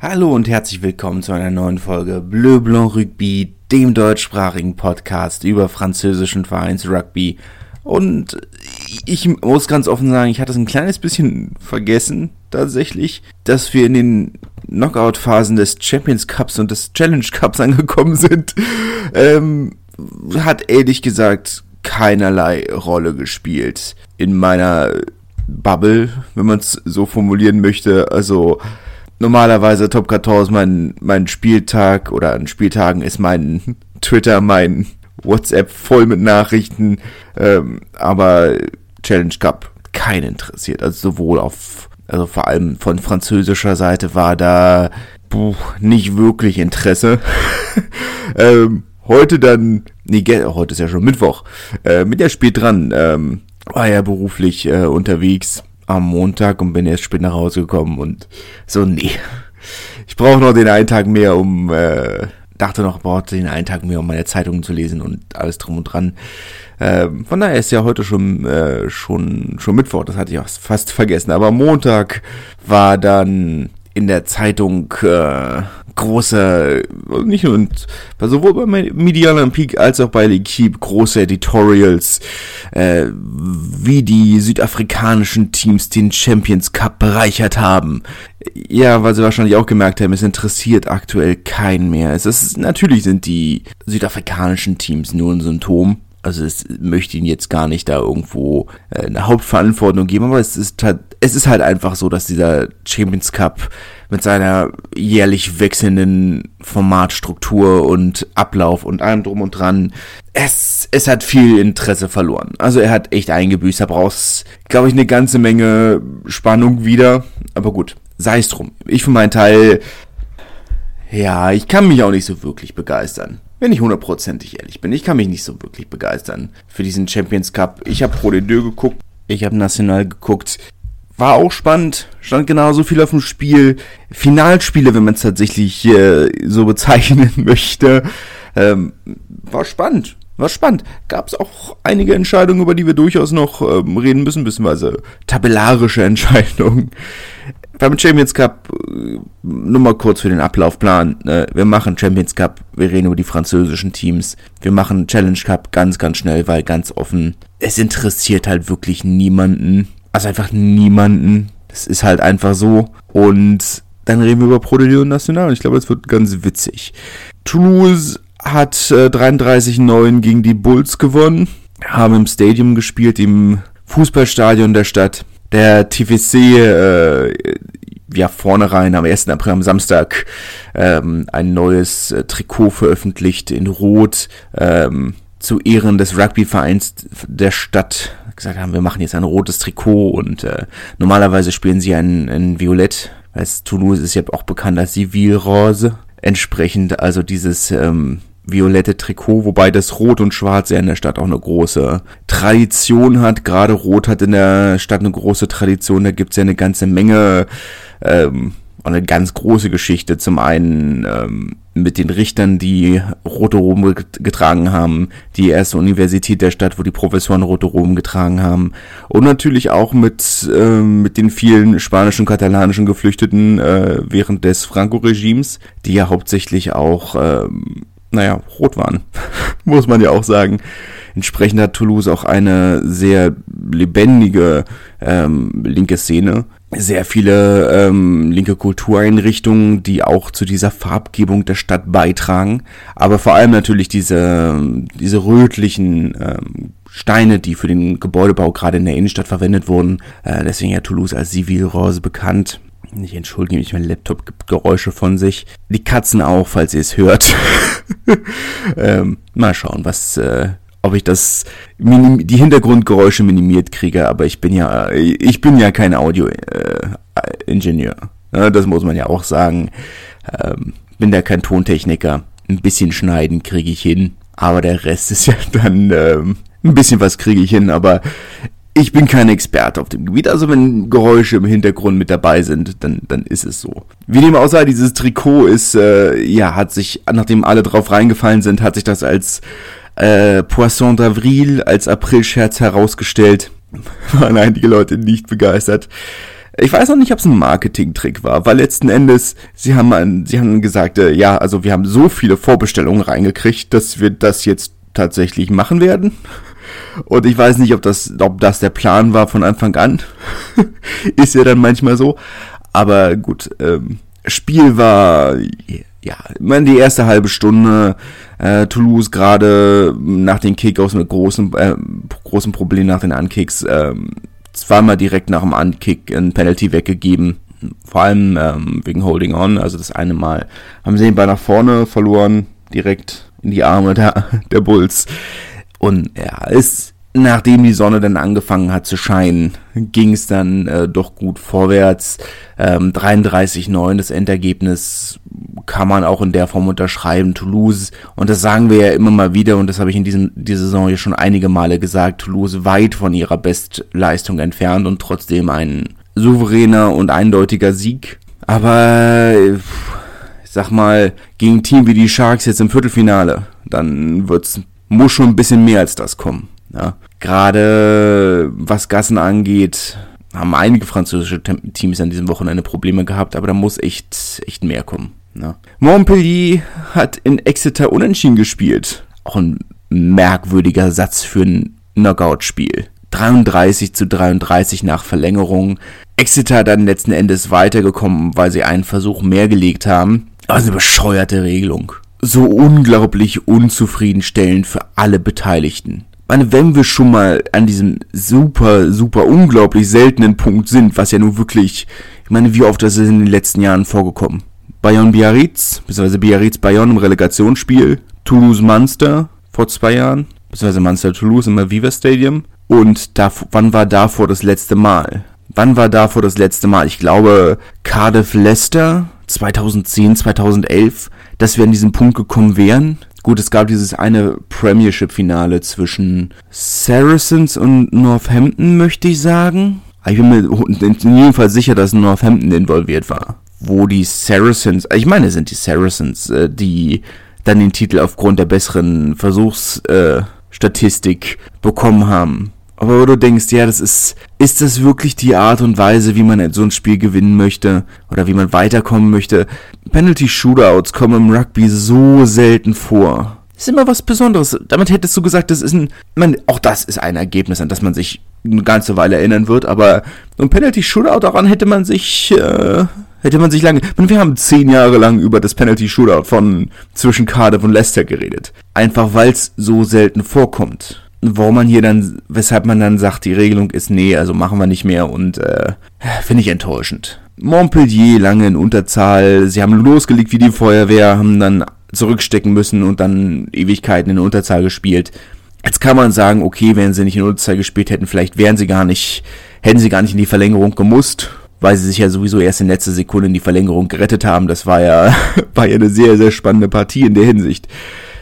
Hallo und herzlich willkommen zu einer neuen Folge Bleu Blanc Rugby, dem deutschsprachigen Podcast über französischen Vereins Rugby. Und ich muss ganz offen sagen, ich hatte es ein kleines bisschen vergessen, tatsächlich, dass wir in den Knockout-Phasen des Champions Cups und des Challenge Cups angekommen sind. Ähm, hat ehrlich gesagt keinerlei Rolle gespielt in meiner Bubble, wenn man es so formulieren möchte. Also, normalerweise Top 14 mein, mein Spieltag oder an Spieltagen ist mein Twitter, mein WhatsApp voll mit Nachrichten, ähm, aber Challenge Cup kein interessiert. Also sowohl auf, also vor allem von französischer Seite war da puh, nicht wirklich Interesse. ähm, heute dann, nee, heute ist ja schon Mittwoch, äh, mit der spät dran, ähm, war ja beruflich äh, unterwegs am Montag und bin erst spät nach Hause gekommen und so, nee. Ich brauche noch den einen Tag mehr, um, äh, dachte noch, brauchte den einen Tag mehr, um meine Zeitungen zu lesen und alles drum und dran. Ähm, von daher ist ja heute schon, äh, schon, schon Mittwoch, das hatte ich auch fast vergessen. Aber Montag war dann in der Zeitung äh, große, nicht nur, war sowohl bei Medial Peak als auch bei L'Equipe große Editorials, äh, wie die südafrikanischen Teams den Champions Cup bereichert haben. Ja, weil sie wahrscheinlich auch gemerkt haben, es interessiert aktuell keinen mehr. Es ist, natürlich sind die südafrikanischen Teams nur ein Symptom also es möchte ihn jetzt gar nicht da irgendwo äh, eine Hauptverantwortung geben, aber es ist halt, es ist halt einfach so, dass dieser Champions Cup mit seiner jährlich wechselnden Formatstruktur und Ablauf und allem drum und dran, es, es hat viel Interesse verloren. Also er hat echt eingebüßt, da brauchst, glaube ich, eine ganze Menge Spannung wieder. Aber gut, sei es drum. Ich für meinen Teil, ja, ich kann mich auch nicht so wirklich begeistern. Wenn ich hundertprozentig ehrlich bin, ich kann mich nicht so wirklich begeistern für diesen Champions Cup. Ich habe Pro de Deux geguckt, ich habe National geguckt. War auch spannend, stand genauso viel auf dem Spiel. Finalspiele, wenn man es tatsächlich äh, so bezeichnen möchte. Ähm, war spannend, war spannend. Gab es auch einige Entscheidungen, über die wir durchaus noch ähm, reden müssen, beziehungsweise tabellarische Entscheidungen beim Champions Cup, äh, nur mal kurz für den Ablaufplan. Äh, wir machen Champions Cup, wir reden über die französischen Teams. Wir machen Challenge Cup ganz, ganz schnell, weil ganz offen, es interessiert halt wirklich niemanden. Also einfach niemanden. Das ist halt einfach so. Und dann reden wir über Pro National. Und ich glaube, das wird ganz witzig. Toulouse hat äh, 33-9 gegen die Bulls gewonnen. Haben im Stadium gespielt, im Fußballstadion der Stadt der TVC äh, ja vorne rein am 1. April am Samstag ähm, ein neues äh, Trikot veröffentlicht in Rot ähm, zu Ehren des Rugbyvereins der Stadt gesagt haben, wir machen jetzt ein rotes Trikot und äh, normalerweise spielen sie ein, ein Violett, weil Toulouse ist ja auch bekannt als Civil Rose. Entsprechend also dieses ähm, violette Trikot, wobei das Rot und Schwarz ja in der Stadt auch eine große Tradition hat. Gerade Rot hat in der Stadt eine große Tradition. Da gibt's ja eine ganze Menge, ähm, eine ganz große Geschichte. Zum einen ähm, mit den Richtern, die rote Roben getragen haben, die erste Universität der Stadt, wo die Professoren rote Roben getragen haben. Und natürlich auch mit, äh, mit den vielen spanischen, katalanischen Geflüchteten äh, während des Franco-Regimes, die ja hauptsächlich auch ähm, naja, rot waren, muss man ja auch sagen. Entsprechend hat Toulouse auch eine sehr lebendige ähm, linke Szene. Sehr viele ähm, linke Kultureinrichtungen, die auch zu dieser Farbgebung der Stadt beitragen. Aber vor allem natürlich diese, diese rötlichen ähm, Steine, die für den Gebäudebau gerade in der Innenstadt verwendet wurden. Äh, deswegen ja Toulouse als Civil Rose bekannt. Ich entschuldige mich, mein Laptop gibt Geräusche von sich. Die Katzen auch, falls ihr es hört. ähm, mal schauen, was, äh, ob ich das, die Hintergrundgeräusche minimiert kriege, aber ich bin ja, ich bin ja kein Audio-Ingenieur. Äh, ja, das muss man ja auch sagen. Ähm, bin da kein Tontechniker. Ein bisschen schneiden kriege ich hin, aber der Rest ist ja dann, ähm, ein bisschen was kriege ich hin, aber ich bin kein Experte auf dem Gebiet, also wenn Geräusche im Hintergrund mit dabei sind, dann, dann ist es so. Wie dem auch sei, dieses Trikot ist, äh, ja, hat sich, nachdem alle drauf reingefallen sind, hat sich das als äh, Poisson d'Avril, als Aprilscherz herausgestellt. Waren einige Leute nicht begeistert. Ich weiß noch nicht, ob es ein Marketing-Trick war, weil letzten Endes, sie haben, sie haben gesagt, äh, ja, also wir haben so viele Vorbestellungen reingekriegt, dass wir das jetzt tatsächlich machen werden. Und ich weiß nicht, ob das, ob das der Plan war von Anfang an. Ist ja dann manchmal so. Aber gut, ähm, Spiel war, ja, meine, die erste halbe Stunde, äh, Toulouse gerade nach den Kickoffs mit großen, äh, großen Problemen nach den Unkicks, äh, zweimal direkt nach dem Unkick ein Penalty weggegeben. Vor allem ähm, wegen Holding On. Also das eine Mal haben sie den Ball nach vorne verloren, direkt in die Arme der, der Bulls. Und ja, ist nachdem die Sonne dann angefangen hat zu scheinen, ging es dann äh, doch gut vorwärts. Ähm, 33-9 das Endergebnis kann man auch in der Form unterschreiben. Toulouse, und das sagen wir ja immer mal wieder, und das habe ich in diesem, dieser Saison ja schon einige Male gesagt, Toulouse weit von ihrer Bestleistung entfernt und trotzdem ein souveräner und eindeutiger Sieg. Aber ich sag mal, gegen ein Team wie die Sharks jetzt im Viertelfinale, dann wird's, muss schon ein bisschen mehr als das kommen. Ja. Gerade was Gassen angeht, haben einige französische Teams an diesem Wochenende Probleme gehabt, aber da muss echt, echt mehr kommen. Ja. Montpellier hat in Exeter unentschieden gespielt. Auch ein merkwürdiger Satz für ein Knockout-Spiel. 33 zu 33 nach Verlängerung. Exeter dann letzten Endes weitergekommen, weil sie einen Versuch mehr gelegt haben. Aber eine bescheuerte Regelung. So unglaublich unzufriedenstellend für alle Beteiligten meine, wenn wir schon mal an diesem super, super unglaublich seltenen Punkt sind, was ja nun wirklich, ich meine, wie oft das ist in den letzten Jahren vorgekommen? Bayern Biarritz, beziehungsweise Biarritz Bayern im Relegationsspiel, Toulouse Munster vor zwei Jahren, beziehungsweise Munster Toulouse im Aviva Stadium. Und da, wann war davor das letzte Mal? Wann war davor das letzte Mal? Ich glaube, Cardiff Leicester 2010, 2011, dass wir an diesen Punkt gekommen wären. Gut, es gab dieses eine Premiership-Finale zwischen Saracens und Northampton, möchte ich sagen. Ich bin mir in jedem Fall sicher, dass Northampton involviert war. Wo die Saracens, ich meine, sind die Saracens, äh, die dann den Titel aufgrund der besseren Versuchsstatistik äh, bekommen haben. Aber wo du denkst, ja, das ist, ist das wirklich die Art und Weise, wie man so ein Spiel gewinnen möchte oder wie man weiterkommen möchte? Penalty Shootouts kommen im Rugby so selten vor. Ist immer was Besonderes. Damit hättest du gesagt, das ist ein, man, auch das ist ein Ergebnis, an das man sich eine ganze Weile erinnern wird, aber so ein Penalty Shootout daran hätte man sich, äh, hätte man sich lange, wir haben zehn Jahre lang über das Penalty Shootout von zwischen Cardiff und Leicester geredet. Einfach weil es so selten vorkommt wo man hier dann, weshalb man dann sagt, die Regelung ist nee, also machen wir nicht mehr und äh, finde ich enttäuschend. Montpellier lange in Unterzahl, sie haben losgelegt wie die Feuerwehr, haben dann zurückstecken müssen und dann Ewigkeiten in Unterzahl gespielt. Jetzt kann man sagen, okay, wenn sie nicht in Unterzahl gespielt hätten, vielleicht wären sie gar nicht, hätten sie gar nicht in die Verlängerung gemusst, weil sie sich ja sowieso erst in letzter Sekunde in die Verlängerung gerettet haben. Das war ja, war ja eine sehr, sehr spannende Partie in der Hinsicht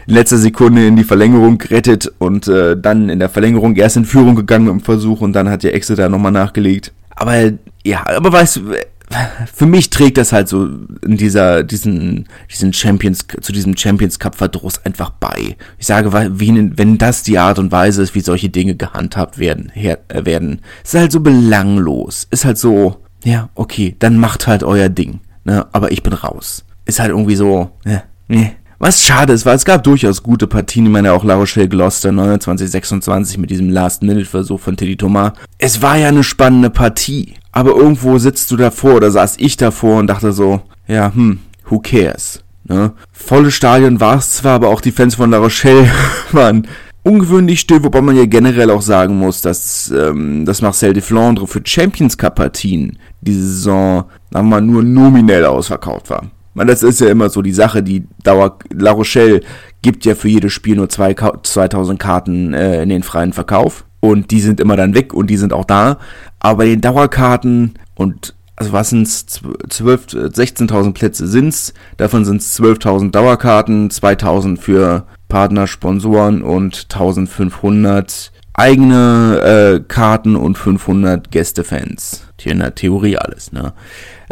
in letzter Sekunde in die Verlängerung gerettet und äh, dann in der Verlängerung erst in Führung gegangen dem Versuch und dann hat ja Exeter nochmal nachgelegt. Aber ja, aber weißt du, für mich trägt das halt so in dieser, diesen, diesen Champions, zu diesem Champions Cup Verdruss einfach bei. Ich sage, wie, wenn das die Art und Weise ist, wie solche Dinge gehandhabt werden, her, äh, werden, ist halt so belanglos. Ist halt so, ja, okay, dann macht halt euer Ding, ne, aber ich bin raus. Ist halt irgendwie so, ja, ne, was schade ist, weil es gab durchaus gute Partien. Ich meine auch La Rochelle Gloucester 29-26 mit diesem Last-Minute-Versuch von Teddy Thomas. Es war ja eine spannende Partie. Aber irgendwo sitzt du davor oder saß ich davor und dachte so, ja, hm, who cares? Ne? Volle Stadion war es zwar, aber auch die Fans von La Rochelle waren ungewöhnlich still, wobei man ja generell auch sagen muss, dass ähm, das Marcel de Flandre für Champions Cup Partien diese Saison, sagen wir mal, nur nominell ausverkauft war. Man, das ist ja immer so die Sache, die Dauer, La Rochelle gibt ja für jedes Spiel nur zwei, 2000 Karten äh, in den freien Verkauf. Und die sind immer dann weg und die sind auch da. Aber bei den Dauerkarten und also was sind's, 12, 16.000 Plätze sind's, davon sind's 12.000 Dauerkarten, 2.000 für Partner, Sponsoren und 1.500 eigene äh, Karten und 500 Gästefans. Hier in der Theorie alles, ne?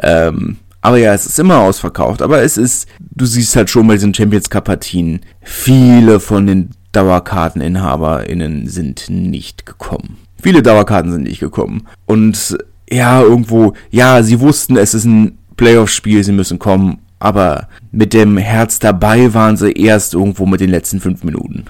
Ähm, aber ja, es ist immer ausverkauft. Aber es ist, du siehst halt schon bei diesen Champions Cup Partien, viele von den DauerkarteninhaberInnen sind nicht gekommen. Viele Dauerkarten sind nicht gekommen. Und ja, irgendwo, ja, sie wussten, es ist ein Playoff-Spiel, sie müssen kommen, aber mit dem Herz dabei waren sie erst irgendwo mit den letzten fünf Minuten.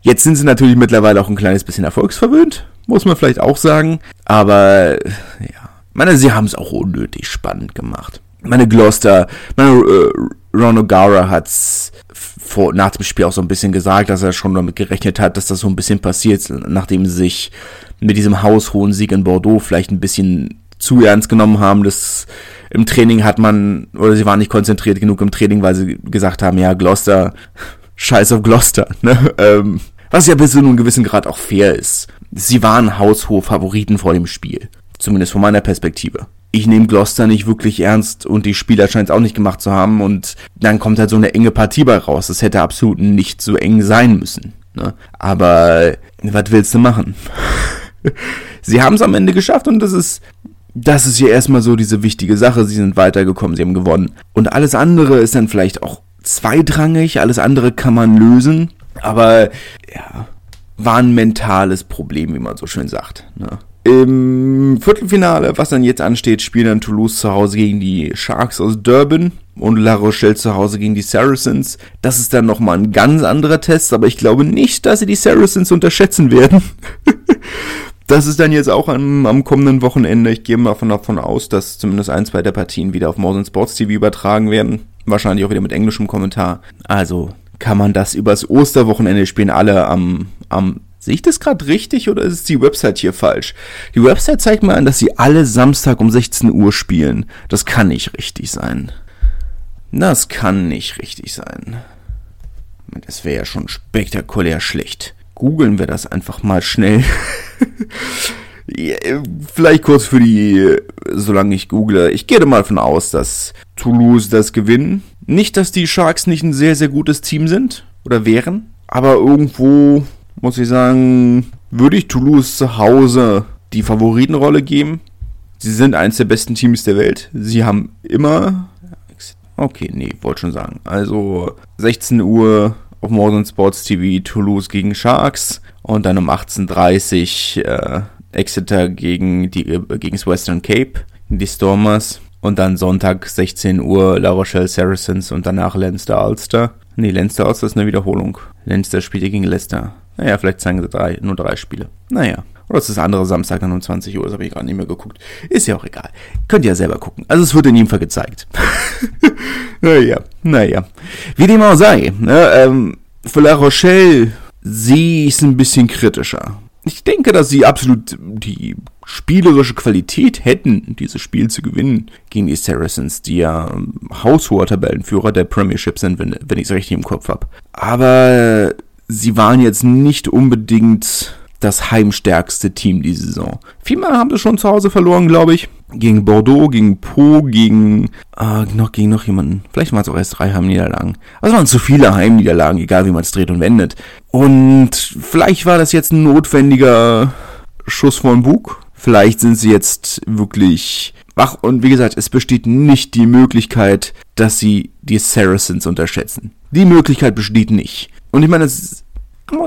Jetzt sind sie natürlich mittlerweile auch ein kleines bisschen erfolgsverwöhnt, muss man vielleicht auch sagen, aber ja, meine, sie haben es auch unnötig spannend gemacht. Meine Gloucester, meine äh, Ron O'Gara hat's vor, nach dem Spiel auch so ein bisschen gesagt, dass er schon damit gerechnet hat, dass das so ein bisschen passiert, nachdem sich mit diesem haushohen Sieg in Bordeaux vielleicht ein bisschen zu ernst genommen haben. Das im Training hat man, oder sie waren nicht konzentriert genug im Training, weil sie gesagt haben, ja, Gloucester, scheiß auf Gloucester, ne? Ähm, was ja bis zu einem gewissen Grad auch fair ist. Sie waren haushohe Favoriten vor dem Spiel. Zumindest von meiner Perspektive ich nehme Gloucester nicht wirklich ernst und die Spieler scheint es auch nicht gemacht zu haben und dann kommt halt so eine enge Partie bei raus. Das hätte absolut nicht so eng sein müssen. Ne? Aber was willst du machen? sie haben es am Ende geschafft und das ist das ist ja erstmal so diese wichtige Sache. Sie sind weitergekommen, sie haben gewonnen. Und alles andere ist dann vielleicht auch zweitrangig, alles andere kann man lösen. Aber ja, war ein mentales Problem, wie man so schön sagt. Ne? Im Viertelfinale, was dann jetzt ansteht, spielen dann Toulouse zu Hause gegen die Sharks aus Durban und La Rochelle zu Hause gegen die Saracens. Das ist dann nochmal ein ganz anderer Test, aber ich glaube nicht, dass sie die Saracens unterschätzen werden. das ist dann jetzt auch am, am kommenden Wochenende. Ich gehe mal davon aus, dass zumindest ein, zwei der Partien wieder auf Modern Sports TV übertragen werden. Wahrscheinlich auch wieder mit englischem Kommentar. Also kann man das übers Osterwochenende spielen, alle am, am Sehe ich das gerade richtig oder ist die Website hier falsch? Die Website zeigt mir an, dass sie alle Samstag um 16 Uhr spielen. Das kann nicht richtig sein. Das kann nicht richtig sein. Das wäre ja schon spektakulär schlecht. Googeln wir das einfach mal schnell. Vielleicht kurz für die, solange ich google. Ich gehe mal davon aus, dass Toulouse das gewinnen. Nicht, dass die Sharks nicht ein sehr, sehr gutes Team sind oder wären, aber irgendwo muss ich sagen, würde ich Toulouse zu Hause die Favoritenrolle geben. Sie sind eines der besten Teams der Welt. Sie haben immer. Okay, nee, wollte schon sagen. Also 16 Uhr auf Modern Sports TV Toulouse gegen Sharks und dann um 18.30 Uhr äh, Exeter gegen, die, äh, gegen das Western Cape, die Stormers. Und dann Sonntag 16 Uhr La Rochelle Saracens und danach Leinster Ulster. Nee, Leinster Ulster ist eine Wiederholung. Leinster spielt gegen Leicester. Naja, vielleicht zeigen sie drei, nur drei Spiele. Naja. Oder ist das andere Samstag dann um 20 Uhr, das habe ich gerade nicht mehr geguckt. Ist ja auch egal. Könnt ihr ja selber gucken. Also es wird in jedem Fall gezeigt. naja, naja. Wie dem auch sei. Ne, ähm, für La Rochelle sehe ich es ein bisschen kritischer. Ich denke, dass sie absolut die spielerische Qualität hätten, dieses Spiel zu gewinnen gegen die Saracens, die ja haushoher Tabellenführer der Premiership sind, wenn, wenn ich es richtig im Kopf habe. Aber sie waren jetzt nicht unbedingt das heimstärkste Team diese Saison. Vielmal haben sie schon zu Hause verloren, glaube ich. Gegen Bordeaux, gegen Po, gegen äh, noch gegen noch jemanden. Vielleicht waren es auch erst drei Heimniederlagen. Also waren zu viele Heimniederlagen, egal wie man es dreht und wendet. Und vielleicht war das jetzt ein notwendiger Schuss von Bug. Vielleicht sind sie jetzt wirklich wach. Und wie gesagt, es besteht nicht die Möglichkeit, dass sie die Saracens unterschätzen. Die Möglichkeit besteht nicht. Und ich meine, das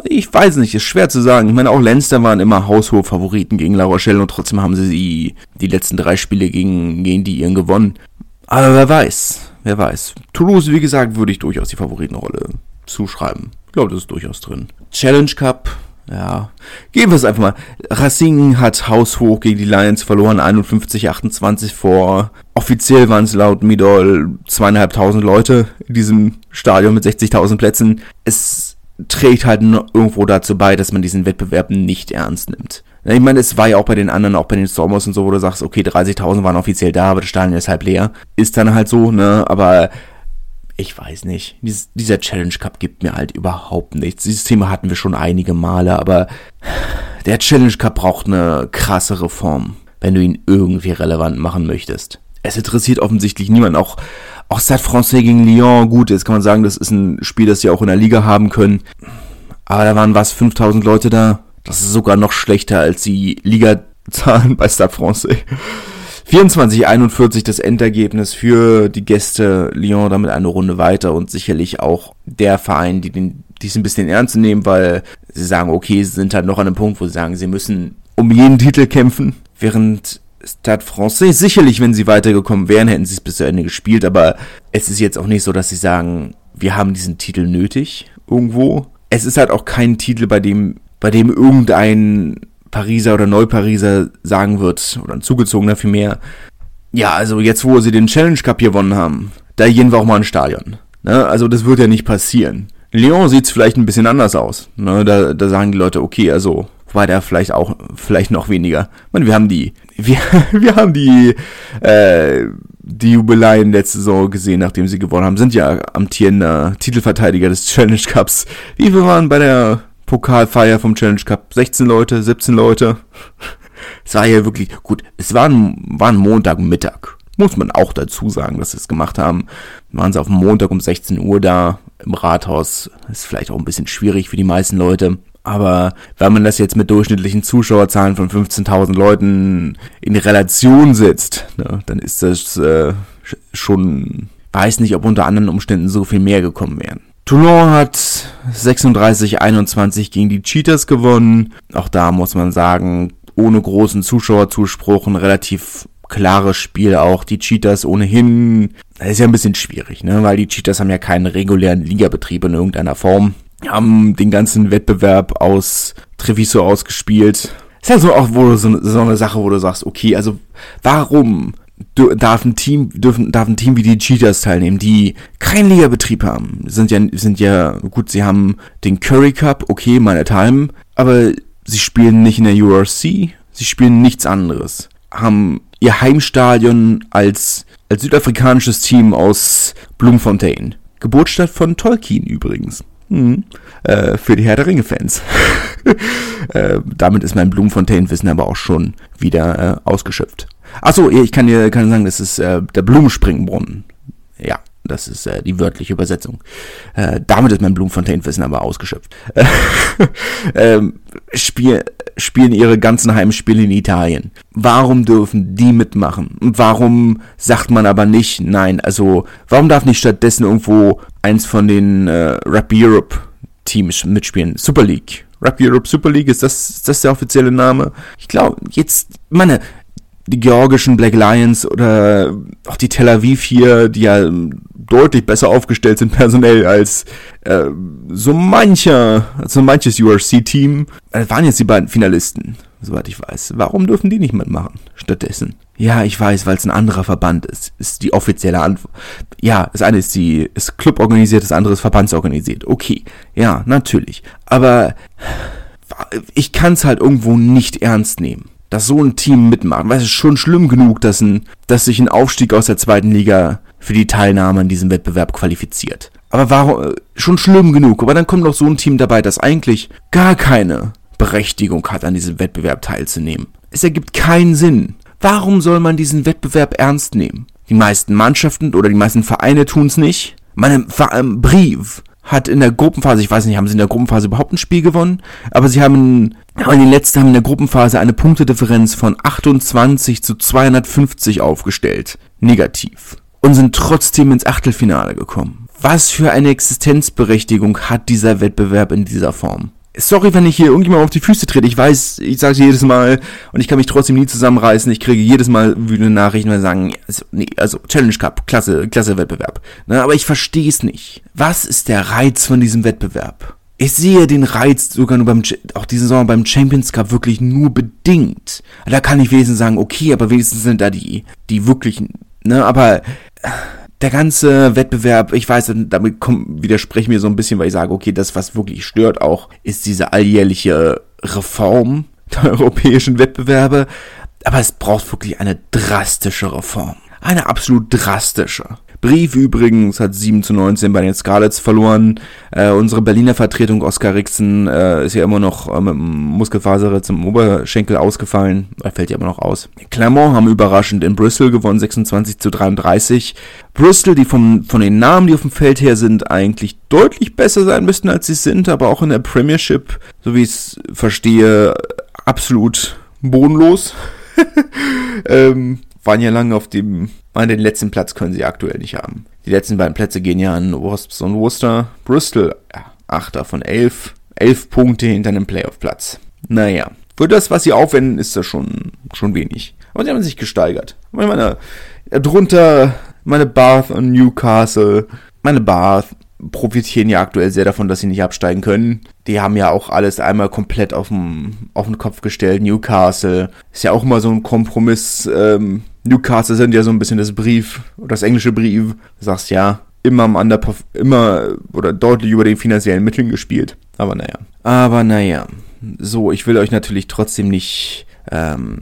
ich weiß nicht, ist schwer zu sagen. Ich meine, auch Leinster waren immer haushohe Favoriten gegen La Rochelle und trotzdem haben sie die, letzten drei Spiele gegen, gegen die ihren gewonnen. Aber wer weiß, wer weiß. Toulouse, wie gesagt, würde ich durchaus die Favoritenrolle zuschreiben. Ich glaube, das ist durchaus drin. Challenge Cup, ja, geben wir es einfach mal. Racing hat haushoch gegen die Lions verloren, 51-28 vor. Offiziell waren es laut Midol zweieinhalbtausend Leute in diesem Stadion mit 60.000 Plätzen. Es trägt halt irgendwo dazu bei, dass man diesen Wettbewerb nicht ernst nimmt. Ich meine, es war ja auch bei den anderen, auch bei den Stormers und so, wo du sagst, okay, 30.000 waren offiziell da, aber das Stadion ist halb leer. Ist dann halt so, ne, aber ich weiß nicht. Dies, dieser Challenge Cup gibt mir halt überhaupt nichts. Dieses Thema hatten wir schon einige Male, aber der Challenge Cup braucht eine krasse Reform, wenn du ihn irgendwie relevant machen möchtest. Es interessiert offensichtlich niemand, auch auch Stade Francais gegen Lyon, gut, jetzt kann man sagen, das ist ein Spiel, das sie auch in der Liga haben können. Aber da waren was, 5000 Leute da. Das ist sogar noch schlechter als die Liga-Zahlen bei Stade Francais. 24-41 das Endergebnis für die Gäste Lyon damit eine Runde weiter und sicherlich auch der Verein, die den die es ein bisschen ernst nehmen, weil sie sagen, okay, sie sind halt noch an einem Punkt, wo sie sagen, sie müssen um jeden Titel kämpfen, während Stade Francais sicherlich, wenn sie weitergekommen wären, hätten sie es bis zu Ende gespielt, aber es ist jetzt auch nicht so, dass sie sagen, wir haben diesen Titel nötig irgendwo. Es ist halt auch kein Titel, bei dem, bei dem irgendein Pariser oder Neupariser sagen wird, oder ein Zugezogener vielmehr, ja, also jetzt, wo sie den Challenge Cup gewonnen haben, da gehen wir auch mal ins Stadion. Ne? Also das wird ja nicht passieren. Lyon sieht's vielleicht ein bisschen anders aus. Ne? Da, da sagen die Leute, okay, also war der vielleicht auch, vielleicht noch weniger. Ich meine, wir haben die, wir, wir haben die, äh, die Jubeleien letzte Saison gesehen, nachdem sie gewonnen haben, sind ja amtierender Titelverteidiger des Challenge Cups. Wie wir waren bei der Pokalfeier vom Challenge Cup? 16 Leute, 17 Leute. Es war ja wirklich, gut, es war ein, war ein Montagmittag. Muss man auch dazu sagen, dass sie es gemacht haben. Waren sie auf Montag um 16 Uhr da im Rathaus. Ist vielleicht auch ein bisschen schwierig für die meisten Leute. Aber wenn man das jetzt mit durchschnittlichen Zuschauerzahlen von 15.000 Leuten in Relation setzt, ne, dann ist das äh, schon, weiß nicht, ob unter anderen Umständen so viel mehr gekommen wären. Toulon hat 36-21 gegen die Cheaters gewonnen. Auch da muss man sagen, ohne großen Zuschauerzuspruch ein relativ klares Spiel auch. Die Cheaters ohnehin, das ist ja ein bisschen schwierig, ne? weil die Cheaters haben ja keinen regulären Ligabetrieb in irgendeiner Form. Haben den ganzen Wettbewerb aus Treviso ausgespielt. Ist ja so auch wo so, so eine Sache, wo du sagst, okay, also warum darf ein Team dürfen darf ein Team wie die Cheaters teilnehmen, die keinen Ligabetrieb haben. Sind ja sind ja gut, sie haben den Curry Cup, okay, meine Time, aber sie spielen nicht in der URC, sie spielen nichts anderes. Haben ihr Heimstadion als, als südafrikanisches Team aus Bloemfontein. Geburtsstadt von Tolkien übrigens. Mhm. Äh, für die Herr der Ringe-Fans. äh, damit ist mein Blumenfontaine-Wissen aber auch schon wieder äh, ausgeschöpft. Achso, ich kann dir kann sagen, das ist äh, der Blumenspringbrunnen. Ja, das ist äh, die wörtliche Übersetzung. Äh, damit ist mein Blumenfontaine-Wissen aber ausgeschöpft. ähm, Spiel, spielen ihre ganzen Heimspiele in Italien. Warum dürfen die mitmachen? Warum sagt man aber nicht, nein, also warum darf nicht stattdessen irgendwo eins von den äh, Rap Europe Teams mitspielen? Super League. Rap Europe Super League, ist das, ist das der offizielle Name? Ich glaube, jetzt, meine, die georgischen Black Lions oder auch die Tel Aviv hier, die ja deutlich besser aufgestellt sind personell als äh, so mancher, so manches URC-Team, äh, waren jetzt die beiden Finalisten, soweit ich weiß. Warum dürfen die nicht mitmachen stattdessen? Ja, ich weiß, weil es ein anderer Verband ist. Ist die offizielle Antwort. Ja, das eine ist die ist Club organisiert, das andere ist verbandsorganisiert. Okay, ja, natürlich. Aber ich kann es halt irgendwo nicht ernst nehmen dass so ein Team mitmacht. Weil es ist schon schlimm genug, dass, ein, dass sich ein Aufstieg aus der zweiten Liga für die Teilnahme an diesem Wettbewerb qualifiziert. Aber warum, schon schlimm genug. Aber dann kommt noch so ein Team dabei, das eigentlich gar keine Berechtigung hat, an diesem Wettbewerb teilzunehmen. Es ergibt keinen Sinn. Warum soll man diesen Wettbewerb ernst nehmen? Die meisten Mannschaften oder die meisten Vereine tun es nicht. Meinem ähm, Brief hat in der Gruppenphase, ich weiß nicht, haben sie in der Gruppenphase überhaupt ein Spiel gewonnen, aber sie haben, aber die letzten haben in der Gruppenphase eine Punktedifferenz von 28 zu 250 aufgestellt. Negativ. Und sind trotzdem ins Achtelfinale gekommen. Was für eine Existenzberechtigung hat dieser Wettbewerb in dieser Form? Sorry, wenn ich hier irgendjemand auf die Füße trete. Ich weiß, ich sage jedes Mal und ich kann mich trotzdem nie zusammenreißen. Ich kriege jedes Mal wütende Nachrichten, weil sagen, also, nee, also Challenge Cup, klasse, klasse Wettbewerb. Ne, aber ich verstehe es nicht. Was ist der Reiz von diesem Wettbewerb? Ich sehe den Reiz sogar nur beim, auch diesen Sommer beim Champions Cup wirklich nur bedingt. Da kann ich wenigstens sagen, okay, aber wenigstens sind da die, die wirklichen, ne, aber, der ganze Wettbewerb, ich weiß, damit widerspreche mir so ein bisschen, weil ich sage, okay, das, was wirklich stört auch, ist diese alljährliche Reform der europäischen Wettbewerbe. Aber es braucht wirklich eine drastische Reform. Eine absolut drastische. Brief übrigens hat 7 zu 19 bei den Scarlets verloren. Äh, unsere Berliner Vertretung Oskar Rixen äh, ist ja immer noch äh, mit einem Muskelfaserriss im Oberschenkel ausgefallen. Er fällt ja immer noch aus. Clermont haben überraschend in Bristol gewonnen, 26 zu 33. Bristol, die vom, von den Namen, die auf dem Feld her sind, eigentlich deutlich besser sein müssten, als sie sind, aber auch in der Premiership, so wie ich es verstehe, absolut bodenlos. ähm, waren ja lange auf dem und den letzten Platz können sie aktuell nicht haben. Die letzten beiden Plätze gehen ja an Wasps und Worcester. Bristol, ja, Achter von elf. Elf Punkte hinter einem Playoff-Platz. Naja, Für das, was sie aufwenden, ist das schon, schon wenig. Aber sie haben sich gesteigert. Ich meine, drunter meine Bath und Newcastle, meine Bath profitieren ja aktuell sehr davon, dass sie nicht absteigen können. Die haben ja auch alles einmal komplett auf den Kopf gestellt. Newcastle ist ja auch immer so ein Kompromiss. Ähm, Newcastle sind ja so ein bisschen das Brief, das englische Brief. Du sagst ja, immer am Underperf immer oder deutlich über den finanziellen Mitteln gespielt. Aber naja. Aber naja. So, ich will euch natürlich trotzdem nicht ähm,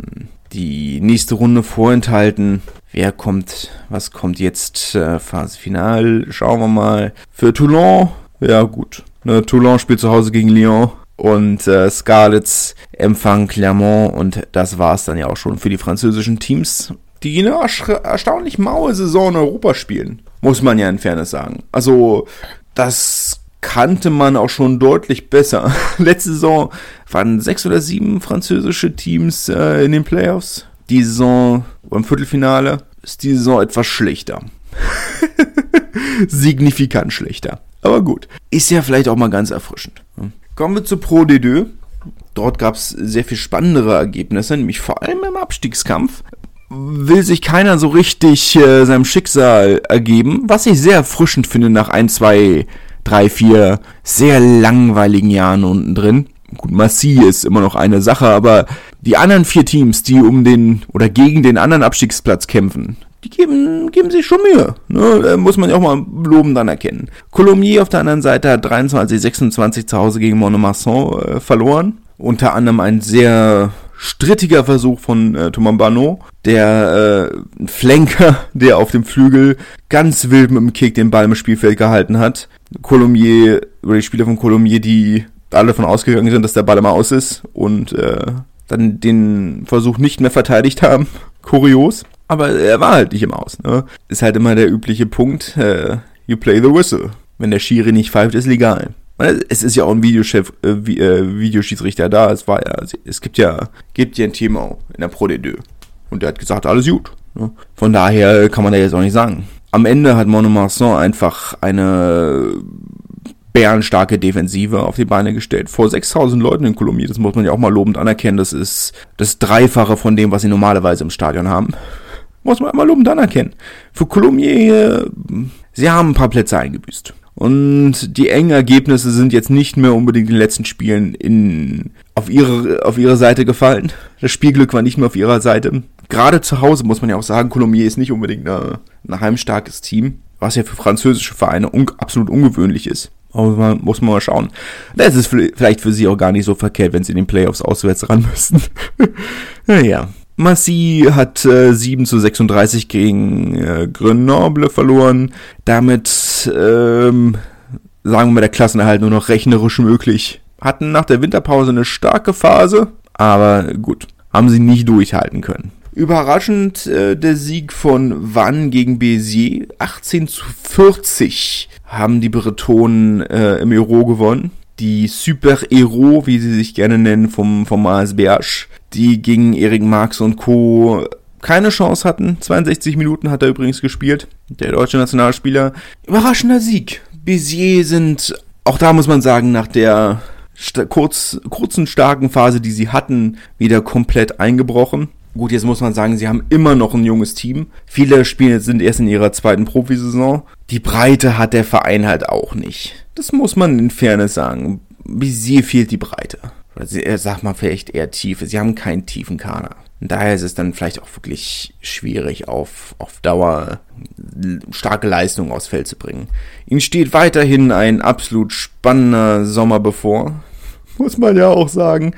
die nächste Runde vorenthalten. Wer kommt, was kommt jetzt? Äh, Phase Final, schauen wir mal. Für Toulon, ja gut. Ne, Toulon spielt zu Hause gegen Lyon und äh, Scarlets empfangen Clermont und das war's dann ja auch schon für die französischen Teams, die eine erstaunlich maue Saison in Europa spielen. Muss man ja in Fairness sagen. Also, das kannte man auch schon deutlich besser. Letzte Saison waren sechs oder sieben französische Teams äh, in den Playoffs. Die Saison beim Viertelfinale ist die Saison etwas schlechter. Signifikant schlechter. Aber gut. Ist ja vielleicht auch mal ganz erfrischend. Kommen wir zu Pro D2. Dort gab es sehr viel spannendere Ergebnisse, nämlich vor allem im Abstiegskampf will sich keiner so richtig äh, seinem Schicksal ergeben, was ich sehr erfrischend finde nach ein, zwei, drei, vier sehr langweiligen Jahren unten drin. Gut, Massi ist immer noch eine Sache, aber die anderen vier Teams, die um den oder gegen den anderen Abstiegsplatz kämpfen, die geben, geben sich schon Mühe. Ne? muss man ja auch mal loben dann erkennen. Colomiers auf der anderen Seite hat 23, 26 zu Hause gegen Monomasson äh, verloren. Unter anderem ein sehr strittiger Versuch von äh, Thomas der äh, Flanker, der auf dem Flügel ganz wild mit dem Kick den Ball im Spielfeld gehalten hat. Colomier, oder die Spieler von Colomier, die alle davon ausgegangen sind, dass der Ball immer aus ist und äh, dann den Versuch nicht mehr verteidigt haben. Kurios. Aber er war halt nicht im Aus. Ne? Ist halt immer der übliche Punkt. Äh, you play the whistle. Wenn der Schiri nicht pfeift, ist legal. Es ist ja auch ein Videochef, äh, äh, Videoschiedsrichter da. Es war ja, es gibt ja, gibt ja ein Thema in der Pro D2. Und der hat gesagt, alles gut. Ne? Von daher kann man da jetzt auch nicht sagen. Am Ende hat Monomarsan einfach eine bärenstarke Defensive auf die Beine gestellt. Vor 6000 Leuten in Kolumbien, das muss man ja auch mal lobend anerkennen. Das ist das Dreifache von dem, was sie normalerweise im Stadion haben. Muss man mal lobend anerkennen. Für Kolumbien, sie haben ein paar Plätze eingebüßt. Und die engen Ergebnisse sind jetzt nicht mehr unbedingt in den letzten Spielen in, auf, ihre, auf ihre Seite gefallen. Das Spielglück war nicht mehr auf ihrer Seite. Gerade zu Hause muss man ja auch sagen, Colombier ist nicht unbedingt ein heimstarkes Team, was ja für französische Vereine un, absolut ungewöhnlich ist. Aber man, muss man mal schauen. Das ist vielleicht für sie auch gar nicht so verkehrt, wenn sie in den Playoffs auswärts ran müssen. naja. Massy hat äh, 7 zu 36 gegen äh, Grenoble verloren. Damit, ähm, sagen wir mal, der Klassenerhalt nur noch rechnerisch möglich. Hatten nach der Winterpause eine starke Phase, aber gut, haben sie nicht durchhalten können. Überraschend äh, der Sieg von Vannes gegen Béziers. 18 zu 40 haben die Bretonen äh, im Euro gewonnen. Die Super Hero, wie sie sich gerne nennen, vom, vom ASBH die gegen Erik Marx und Co. keine Chance hatten. 62 Minuten hat er übrigens gespielt, der deutsche Nationalspieler. Überraschender Sieg. Bézier sind, auch da muss man sagen, nach der kurz, kurzen, starken Phase, die sie hatten, wieder komplett eingebrochen. Gut, jetzt muss man sagen, sie haben immer noch ein junges Team. Viele Spieler sind erst in ihrer zweiten Profisaison. Die Breite hat der Verein halt auch nicht. Das muss man in Fairness sagen. Visier fehlt die Breite oder äh, sag mal vielleicht eher Tiefe. Sie haben keinen tiefen Kader. Und daher ist es dann vielleicht auch wirklich schwierig, auf, auf Dauer starke Leistungen aufs Feld zu bringen. Ihnen steht weiterhin ein absolut spannender Sommer bevor. Muss man ja auch sagen.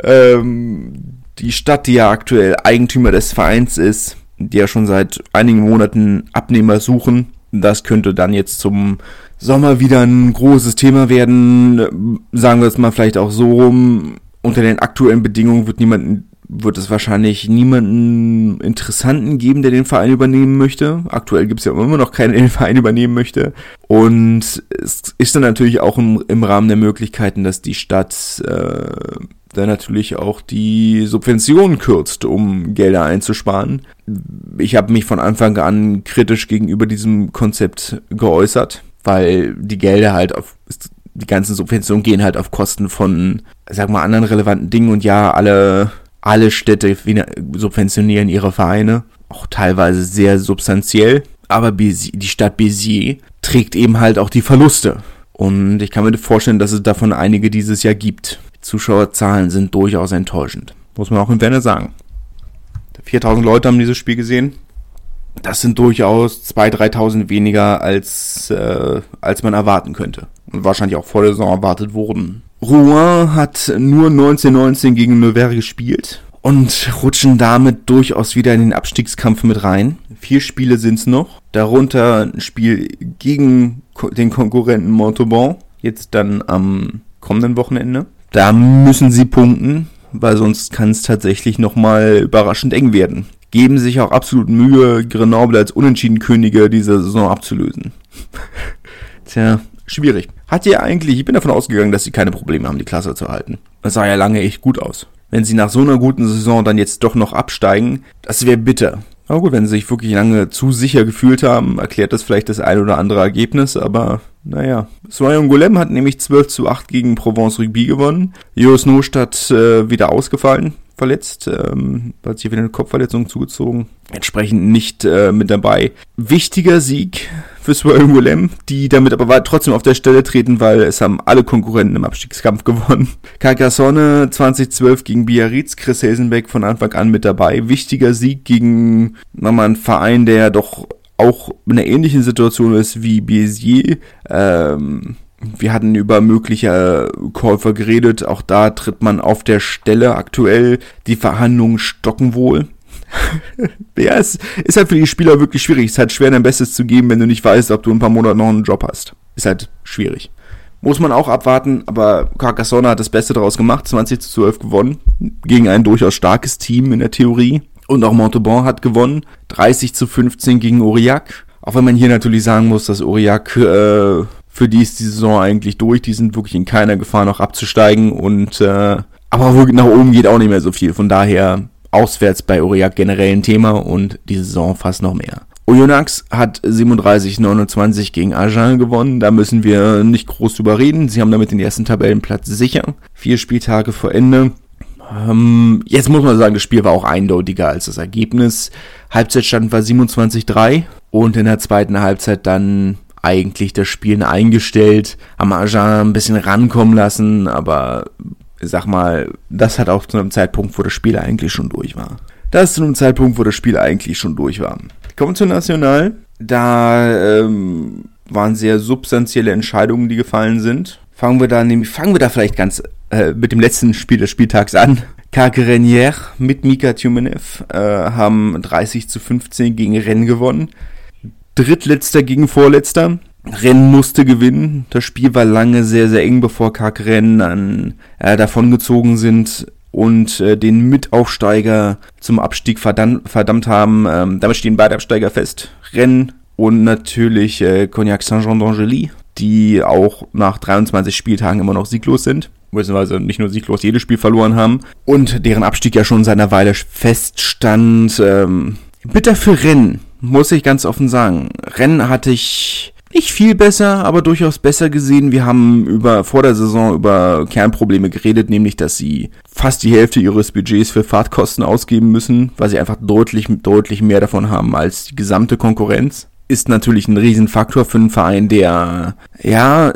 Ähm, die Stadt, die ja aktuell Eigentümer des Vereins ist, die ja schon seit einigen Monaten Abnehmer suchen, das könnte dann jetzt zum Sommer wieder ein großes Thema werden. Sagen wir es mal vielleicht auch so rum. Unter den aktuellen Bedingungen wird niemanden wird es wahrscheinlich niemanden Interessanten geben, der den Verein übernehmen möchte. Aktuell gibt es ja immer noch keinen, der den Verein übernehmen möchte. Und es ist dann natürlich auch im, im Rahmen der Möglichkeiten, dass die Stadt äh, dann natürlich auch die Subventionen kürzt, um Gelder einzusparen. Ich habe mich von Anfang an kritisch gegenüber diesem Konzept geäußert weil die Gelder halt auf, die ganzen Subventionen gehen halt auf Kosten von, sag mal, anderen relevanten Dingen und ja, alle, alle Städte subventionieren ihre Vereine, auch teilweise sehr substanziell, aber die Stadt Béziers trägt eben halt auch die Verluste. Und ich kann mir vorstellen, dass es davon einige dieses Jahr gibt. Die Zuschauerzahlen sind durchaus enttäuschend. Muss man auch in Werne sagen. 4000 Leute haben dieses Spiel gesehen. Das sind durchaus 2.000, 3.000 weniger, als, äh, als man erwarten könnte. Und wahrscheinlich auch vor der Saison erwartet wurden. Rouen hat nur 1919 gegen Nevers gespielt und rutschen damit durchaus wieder in den Abstiegskampf mit rein. Vier Spiele sind's noch. Darunter ein Spiel gegen den Konkurrenten Montauban. Jetzt dann am kommenden Wochenende. Da müssen sie punkten, weil sonst kann es tatsächlich nochmal überraschend eng werden geben sich auch absolut Mühe, Grenoble als unentschieden Könige dieser Saison abzulösen. Tja, schwierig. Hat ja eigentlich, ich bin davon ausgegangen, dass sie keine Probleme haben, die Klasse zu halten. Das sah ja lange echt gut aus. Wenn sie nach so einer guten Saison dann jetzt doch noch absteigen, das wäre bitter. Aber gut, wenn sie sich wirklich lange zu sicher gefühlt haben, erklärt das vielleicht das ein oder andere Ergebnis, aber naja. Soyon Golem hat nämlich 12 zu 8 gegen Provence Rugby gewonnen. Jos Nostadt äh, wieder ausgefallen verletzt, ähm, hat sich wieder eine Kopfverletzung zugezogen. Entsprechend nicht äh, mit dabei. Wichtiger Sieg für Swirl Willem, die damit aber trotzdem auf der Stelle treten, weil es haben alle Konkurrenten im Abstiegskampf gewonnen. Carcassonne 2012 gegen Biarritz, Chris Hasenbeck von Anfang an mit dabei. Wichtiger Sieg gegen nochmal einen Verein, der doch auch in einer ähnlichen Situation ist wie Béziers. Ähm, wir hatten über mögliche Käufer geredet. Auch da tritt man auf der Stelle aktuell. Die Verhandlungen stocken wohl. ja, es ist halt für die Spieler wirklich schwierig. Es ist halt schwer, dein Bestes zu geben, wenn du nicht weißt, ob du ein paar Monate noch einen Job hast. Ist halt schwierig. Muss man auch abwarten, aber Carcassonne hat das Beste daraus gemacht, 20 zu 12 gewonnen, gegen ein durchaus starkes Team in der Theorie. Und auch Montauban hat gewonnen, 30 zu 15 gegen Aurillac. Auch wenn man hier natürlich sagen muss, dass Aurillac äh, für die ist die Saison eigentlich durch. Die sind wirklich in keiner Gefahr noch abzusteigen und äh, aber nach oben geht auch nicht mehr so viel. Von daher auswärts bei Aurillac generell ein Thema und die Saison fast noch mehr. Oyonnax hat 37-29 gegen Agen gewonnen. Da müssen wir nicht groß drüber reden. Sie haben damit den ersten Tabellenplatz sicher. Vier Spieltage vor Ende. Ähm, jetzt muss man sagen, das Spiel war auch eindeutiger als das Ergebnis. Halbzeitstand war 27-3 und in der zweiten Halbzeit dann eigentlich das Spielen eingestellt, am Agen ein bisschen rankommen lassen, aber sag mal, das hat auch zu einem Zeitpunkt, wo das Spiel eigentlich schon durch war. Das ist zu einem Zeitpunkt, wo das Spiel eigentlich schon durch war. Kommen zur National. Da ähm, waren sehr substanzielle Entscheidungen, die gefallen sind. Fangen wir da nämlich, fangen wir da vielleicht ganz äh, mit dem letzten Spiel des Spieltags an. Carque mit Mika Tumenev äh, haben 30 zu 15 gegen Rennes gewonnen. Drittletzter gegen Vorletzter. Rennen musste gewinnen. Das Spiel war lange sehr, sehr eng, bevor Kack-Rennen an, äh, davongezogen sind und äh, den Mitaufsteiger zum Abstieg verdammt, verdammt haben. Ähm, damit stehen beide Absteiger fest. Rennen und natürlich äh, Cognac Saint-Jean d'Angely, die auch nach 23 Spieltagen immer noch sieglos sind. Beziehungsweise nicht nur sieglos jedes Spiel verloren haben. Und deren Abstieg ja schon seit einer Weile feststand. Ähm, bitter für Rennen muss ich ganz offen sagen. Rennen hatte ich nicht viel besser, aber durchaus besser gesehen. Wir haben über vor der Saison über Kernprobleme geredet, nämlich dass sie fast die Hälfte ihres Budgets für Fahrtkosten ausgeben müssen, weil sie einfach deutlich deutlich mehr davon haben als die gesamte Konkurrenz. Ist natürlich ein Riesenfaktor für einen Verein, der ja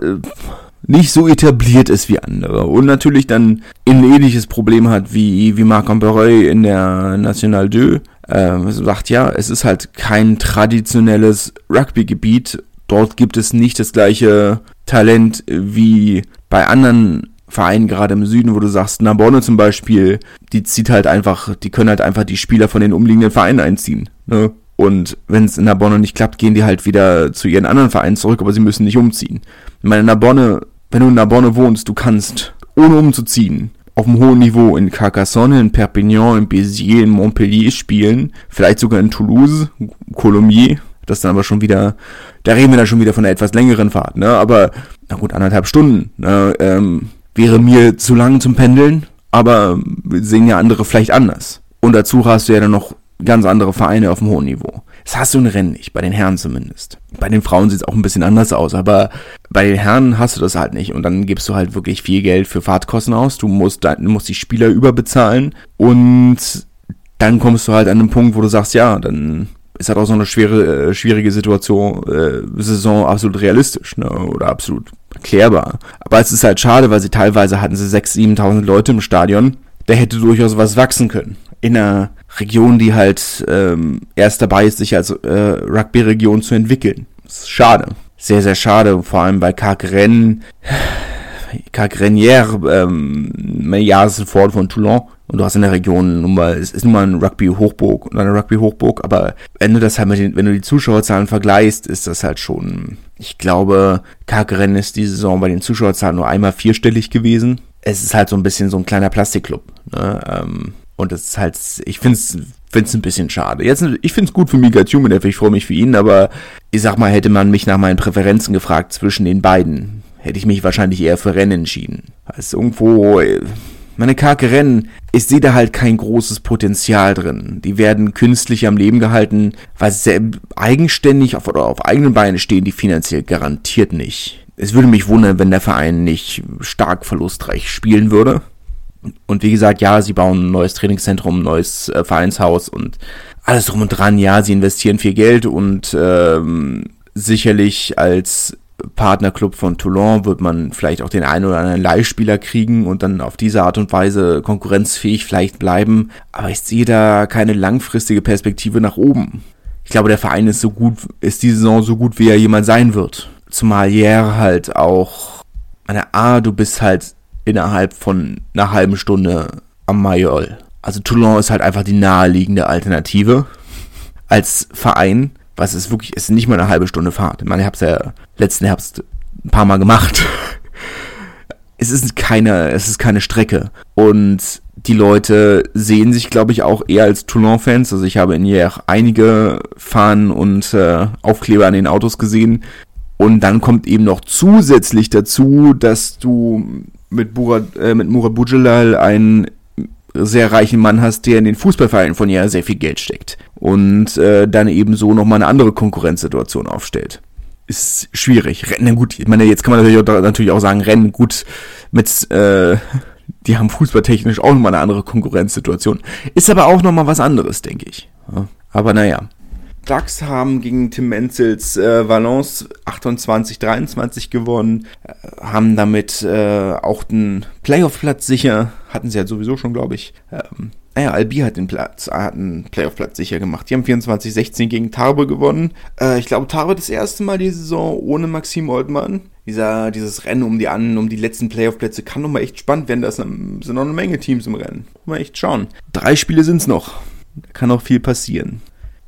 nicht so etabliert ist wie andere und natürlich dann ein ähnliches Problem hat wie wie Marc Ampereuil in der National 2 äh, sagt, ja, es ist halt kein traditionelles Rugby-Gebiet. Dort gibt es nicht das gleiche Talent wie bei anderen Vereinen, gerade im Süden, wo du sagst, Narbonne zum Beispiel, die zieht halt einfach, die können halt einfach die Spieler von den umliegenden Vereinen einziehen. Ne? Und wenn es in Narbonne nicht klappt, gehen die halt wieder zu ihren anderen Vereinen zurück, aber sie müssen nicht umziehen. Ich meine, Narbonne, wenn du in Narbonne wohnst, du kannst, ohne umzuziehen, auf einem hohen Niveau in Carcassonne, in Perpignan, in Béziers, in Montpellier spielen, vielleicht sogar in Toulouse, Colomiers, das dann aber schon wieder, da reden wir dann schon wieder von einer etwas längeren Fahrt, ne, aber, na gut, anderthalb Stunden, ne, ähm, wäre mir zu lang zum Pendeln, aber sehen ja andere vielleicht anders. Und dazu hast du ja dann noch ganz andere Vereine auf dem hohen Niveau. Das hast du in Rennen nicht, bei den Herren zumindest. Bei den Frauen sieht es auch ein bisschen anders aus, aber bei den Herren hast du das halt nicht. Und dann gibst du halt wirklich viel Geld für Fahrtkosten aus. Du musst, du musst die Spieler überbezahlen und dann kommst du halt an einen Punkt, wo du sagst, ja, dann ist halt auch so eine schwere, äh, schwierige Situation, äh, Saison absolut realistisch, ne, oder absolut erklärbar. Aber es ist halt schade, weil sie teilweise hatten sie 6.000, 7.000 Leute im Stadion. Da hätte durchaus was wachsen können. In einer Region, die halt ähm, erst dabei ist, sich als äh, Rugby-Region zu entwickeln. Das ist schade. Sehr, sehr schade. Vor allem bei Cargren, Cargrenière, ähm, Jahresfort von Toulon. Und du hast in der Region nun mal, es ist nun mal ein Rugby-Hochburg und eine Rugby-Hochburg, aber wenn du das halt mit den, wenn du die Zuschauerzahlen vergleichst, ist das halt schon, ich glaube, Cargren ist die Saison bei den Zuschauerzahlen nur einmal vierstellig gewesen. Es ist halt so ein bisschen so ein kleiner Plastikclub. Ne? Ähm, und das ist halt, ich finde es find's ein bisschen schade. Jetzt, ich finde es gut für Mika Tumenev, ich freue mich für ihn, aber ich sag mal, hätte man mich nach meinen Präferenzen gefragt zwischen den beiden, hätte ich mich wahrscheinlich eher für Rennen entschieden. Also irgendwo, meine karke Rennen, ich sehe da halt kein großes Potenzial drin. Die werden künstlich am Leben gehalten, weil sie eigenständig auf, oder auf eigenen Beinen stehen, die finanziell garantiert nicht. Es würde mich wundern, wenn der Verein nicht stark verlustreich spielen würde. Und wie gesagt, ja, sie bauen ein neues Trainingszentrum, ein neues äh, Vereinshaus und alles drum und dran. Ja, sie investieren viel Geld und ähm, sicherlich als Partnerclub von Toulon wird man vielleicht auch den einen oder anderen Leihspieler kriegen und dann auf diese Art und Weise konkurrenzfähig vielleicht bleiben. Aber ich sehe da keine langfristige Perspektive nach oben. Ich glaube, der Verein ist so gut, ist die Saison so gut, wie er jemand sein wird. Zumal Jer halt auch, meine A, du bist halt innerhalb von einer halben Stunde am Mayol. Also Toulon ist halt einfach die naheliegende Alternative als Verein, was ist wirklich, ist nicht mal eine halbe Stunde Fahrt. Ich meine, ich habe es ja letzten Herbst ein paar Mal gemacht. es ist keine, es ist keine Strecke und die Leute sehen sich, glaube ich, auch eher als Toulon-Fans. Also ich habe in Hier einige Fahnen und äh, Aufkleber an den Autos gesehen. Und dann kommt eben noch zusätzlich dazu, dass du mit, Burat, äh, mit Murat Bujelal einen sehr reichen Mann hast, der in den Fußballvereinen von ihr sehr viel Geld steckt und äh, dann eben so nochmal eine andere Konkurrenzsituation aufstellt. Ist schwierig. Rennen gut, ich meine, jetzt kann man natürlich auch, natürlich auch sagen, Rennen gut mit, äh, die haben fußballtechnisch auch nochmal eine andere Konkurrenzsituation. Ist aber auch nochmal was anderes, denke ich. Aber naja. Ducks haben gegen Tim Menzels äh, Valence 28-23 gewonnen, äh, haben damit äh, auch den Playoff-Platz sicher, hatten sie ja sowieso schon, glaube ich. Ähm, naja, Albi hat den Platz, hat einen Playoff-Platz sicher gemacht. Die haben 24-16 gegen Tarbe gewonnen. Äh, ich glaube, Tarbe das erste Mal die Saison ohne Maxim Oldmann. Dieser, dieses Rennen um die an, um die letzten Playoff-Plätze kann doch mal echt spannend werden. Da sind noch eine Menge Teams im Rennen. Mal echt schauen. Drei Spiele sind's noch. Da kann auch viel passieren.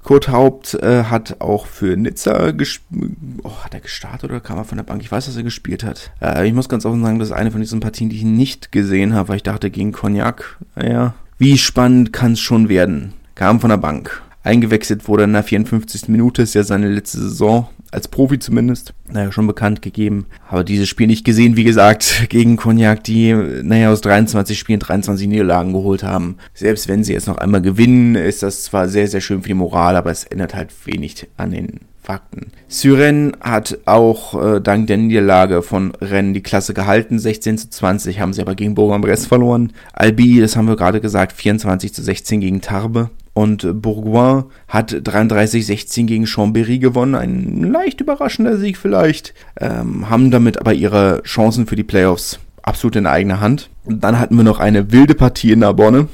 Kurt Haupt äh, hat auch für Nizza gespielt. Oh, hat er gestartet oder kam er von der Bank? Ich weiß, dass er gespielt hat. Äh, ich muss ganz offen sagen, das ist eine von diesen Partien, die ich nicht gesehen habe, weil ich dachte, gegen Cognac, naja, wie spannend kann es schon werden? Kam von der Bank. Eingewechselt wurde in der 54. Minute, ist ja seine letzte Saison als Profi zumindest, naja, schon bekannt gegeben. Aber dieses Spiel nicht gesehen, wie gesagt, gegen Cognac, die, naja, aus 23 Spielen 23 Niederlagen geholt haben. Selbst wenn sie jetzt noch einmal gewinnen, ist das zwar sehr, sehr schön für die Moral, aber es ändert halt wenig an den Fakten. Syren hat auch äh, dank der Niederlage von Rennen die Klasse gehalten. 16 zu 20 haben sie aber gegen Bourg-en-Bresse verloren. Albi, das haben wir gerade gesagt, 24 zu 16 gegen Tarbe. Und Bourgoin hat 33-16 gegen Chambéry gewonnen. Ein leicht überraschender Sieg vielleicht. Ähm, haben damit aber ihre Chancen für die Playoffs absolut in eigener Hand. Und dann hatten wir noch eine wilde Partie in Narbonne,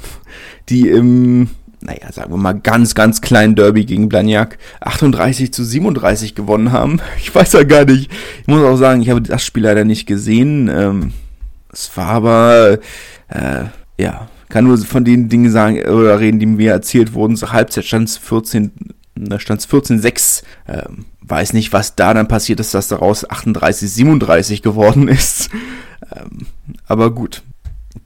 die im, naja, sagen wir mal, ganz, ganz kleinen Derby gegen Blagnac 38 zu 37 gewonnen haben. Ich weiß ja gar nicht. Ich muss auch sagen, ich habe das Spiel leider nicht gesehen. Ähm, es war aber, äh, ja, kann nur von den Dingen sagen oder reden, die mir erzählt wurden. Zur Halbzeit stand es 14, da stand es 14-6. Ähm, weiß nicht, was da dann passiert ist, dass daraus 38-37 geworden ist. Ähm, aber gut.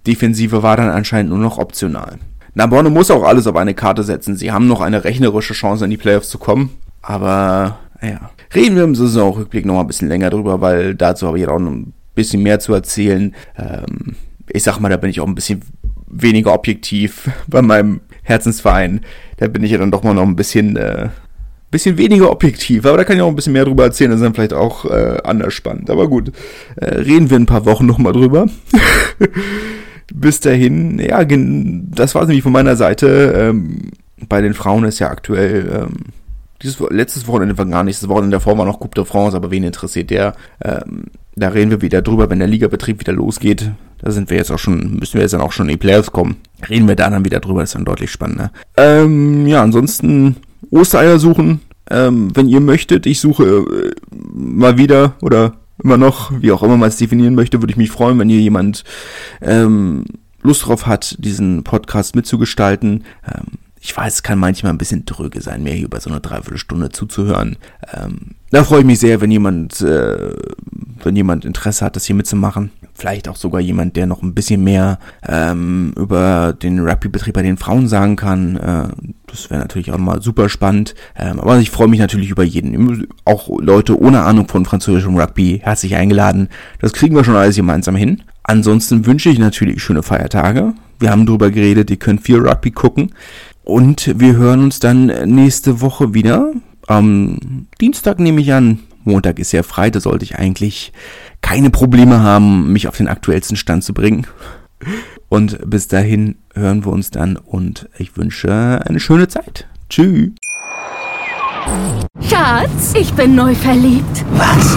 Defensive war dann anscheinend nur noch optional. Naborne muss auch alles auf eine Karte setzen. Sie haben noch eine rechnerische Chance, in die Playoffs zu kommen. Aber, naja. Reden wir im Saisonrückblick noch mal ein bisschen länger drüber, weil dazu habe ich auch noch ein bisschen mehr zu erzählen. Ähm, ich sag mal, da bin ich auch ein bisschen weniger objektiv bei meinem Herzensverein. Da bin ich ja dann doch mal noch ein bisschen, äh, bisschen weniger objektiv, aber da kann ich auch ein bisschen mehr drüber erzählen, das ist dann vielleicht auch äh, anders spannend. Aber gut, äh, reden wir ein paar Wochen nochmal drüber. Bis dahin, ja, das war es nämlich von meiner Seite. Ähm, bei den Frauen ist ja aktuell ähm, dieses letztes Wochenende war gar nicht, das Wochenende davor war noch Coupe de France, aber wen interessiert der? Ähm, da reden wir wieder drüber, wenn der Ligabetrieb wieder losgeht. Da sind wir jetzt auch schon, müssen wir jetzt dann auch schon in die Playoffs kommen. Reden wir da dann wieder drüber, ist dann deutlich spannender. Ähm, ja, ansonsten Ostereier suchen. Ähm, wenn ihr möchtet, ich suche äh, mal wieder oder immer noch, wie auch immer man es definieren möchte, würde ich mich freuen, wenn ihr jemand ähm, Lust drauf hat, diesen Podcast mitzugestalten. Ähm, ich weiß, es kann manchmal ein bisschen dröge sein, mir hier über so eine Dreiviertelstunde zuzuhören. Ähm, da freue ich mich sehr, wenn jemand, äh, wenn jemand Interesse hat, das hier mitzumachen. Vielleicht auch sogar jemand, der noch ein bisschen mehr ähm, über den Rugby-Betrieb bei den Frauen sagen kann. Äh, das wäre natürlich auch mal super spannend. Ähm, aber ich freue mich natürlich über jeden. Auch Leute ohne Ahnung von französischem Rugby herzlich eingeladen. Das kriegen wir schon alles gemeinsam hin. Ansonsten wünsche ich natürlich schöne Feiertage. Wir haben drüber geredet, ihr könnt viel Rugby gucken. Und wir hören uns dann nächste Woche wieder. Am Dienstag nehme ich an. Montag ist ja frei, da sollte ich eigentlich keine Probleme haben, mich auf den aktuellsten Stand zu bringen. Und bis dahin hören wir uns dann und ich wünsche eine schöne Zeit. Tschüss. Schatz, ich bin neu verliebt. Was?